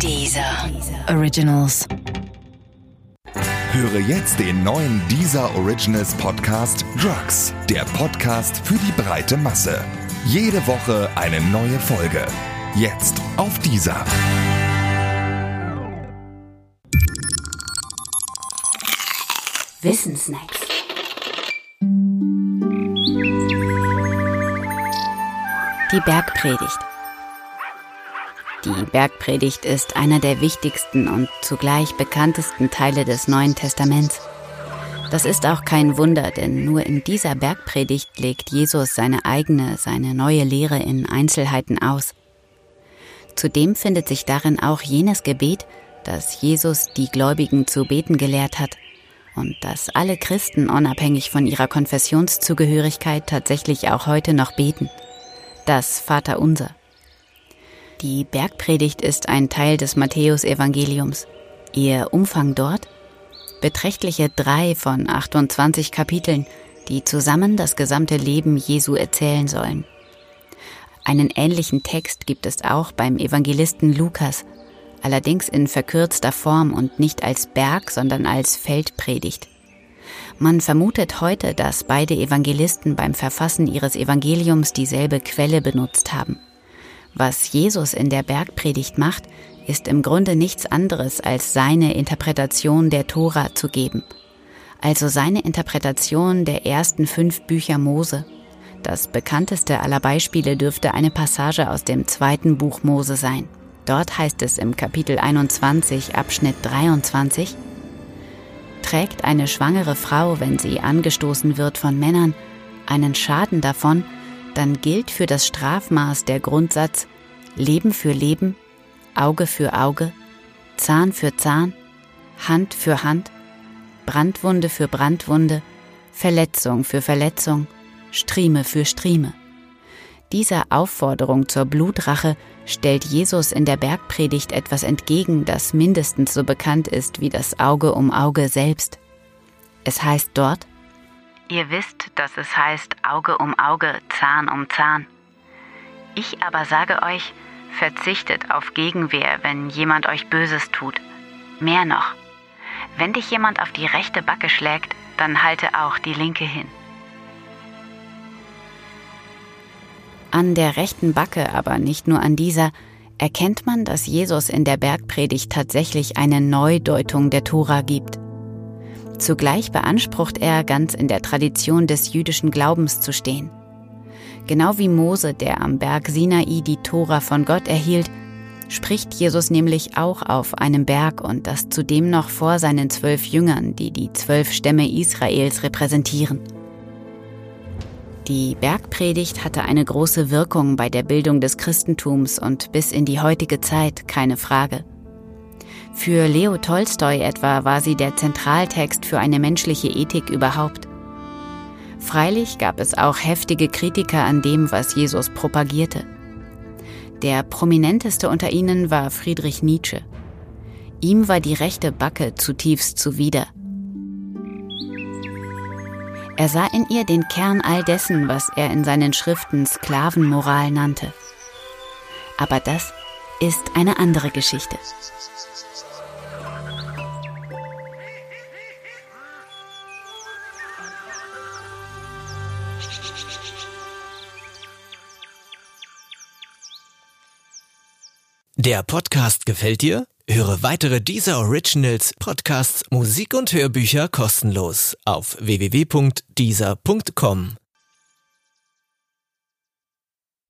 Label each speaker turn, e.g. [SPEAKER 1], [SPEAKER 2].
[SPEAKER 1] Dieser Originals.
[SPEAKER 2] Höre jetzt den neuen Deezer Originals Podcast Drugs, der Podcast für die breite Masse. Jede Woche eine neue Folge. Jetzt auf Deezer.
[SPEAKER 1] Wissensnacks.
[SPEAKER 3] Die Bergpredigt. Die Bergpredigt ist einer der wichtigsten und zugleich bekanntesten Teile des Neuen Testaments. Das ist auch kein Wunder, denn nur in dieser Bergpredigt legt Jesus seine eigene, seine neue Lehre in Einzelheiten aus. Zudem findet sich darin auch jenes Gebet, das Jesus die Gläubigen zu beten gelehrt hat und das alle Christen unabhängig von ihrer Konfessionszugehörigkeit tatsächlich auch heute noch beten. Das Vaterunser. Die Bergpredigt ist ein Teil des Matthäusevangeliums. Ihr Umfang dort? Beträchtliche drei von 28 Kapiteln, die zusammen das gesamte Leben Jesu erzählen sollen. Einen ähnlichen Text gibt es auch beim Evangelisten Lukas, allerdings in verkürzter Form und nicht als Berg, sondern als Feldpredigt. Man vermutet heute, dass beide Evangelisten beim Verfassen ihres Evangeliums dieselbe Quelle benutzt haben. Was Jesus in der Bergpredigt macht, ist im Grunde nichts anderes als seine Interpretation der Tora zu geben. Also seine Interpretation der ersten fünf Bücher Mose. Das bekannteste aller Beispiele dürfte eine Passage aus dem zweiten Buch Mose sein. Dort heißt es im Kapitel 21, Abschnitt 23, Trägt eine schwangere Frau, wenn sie angestoßen wird von Männern, einen Schaden davon, dann gilt für das Strafmaß der Grundsatz Leben für Leben, Auge für Auge, Zahn für Zahn, Hand für Hand, Brandwunde für Brandwunde, Verletzung für Verletzung, Strieme für Strieme. Dieser Aufforderung zur Blutrache stellt Jesus in der Bergpredigt etwas entgegen, das mindestens so bekannt ist wie das Auge um Auge selbst. Es heißt dort, Ihr wisst, dass es heißt Auge um Auge, Zahn um Zahn. Ich aber sage euch, verzichtet auf Gegenwehr, wenn jemand euch Böses tut. Mehr noch, wenn dich jemand auf die rechte Backe schlägt, dann halte auch die linke hin. An der rechten Backe, aber nicht nur an dieser, erkennt man, dass Jesus in der Bergpredigt tatsächlich eine Neudeutung der Tora gibt. Zugleich beansprucht er, ganz in der Tradition des jüdischen Glaubens zu stehen. Genau wie Mose, der am Berg Sinai die Tora von Gott erhielt, spricht Jesus nämlich auch auf einem Berg und das zudem noch vor seinen zwölf Jüngern, die die zwölf Stämme Israels repräsentieren. Die Bergpredigt hatte eine große Wirkung bei der Bildung des Christentums und bis in die heutige Zeit, keine Frage. Für Leo Tolstoi etwa war sie der Zentraltext für eine menschliche Ethik überhaupt. Freilich gab es auch heftige Kritiker an dem, was Jesus propagierte. Der prominenteste unter ihnen war Friedrich Nietzsche. Ihm war die rechte Backe zutiefst zuwider. Er sah in ihr den Kern all dessen, was er in seinen Schriften Sklavenmoral nannte. Aber das ist eine andere Geschichte.
[SPEAKER 4] Der Podcast gefällt dir? Höre weitere dieser Originals, Podcasts, Musik und Hörbücher kostenlos auf www.dieser.com.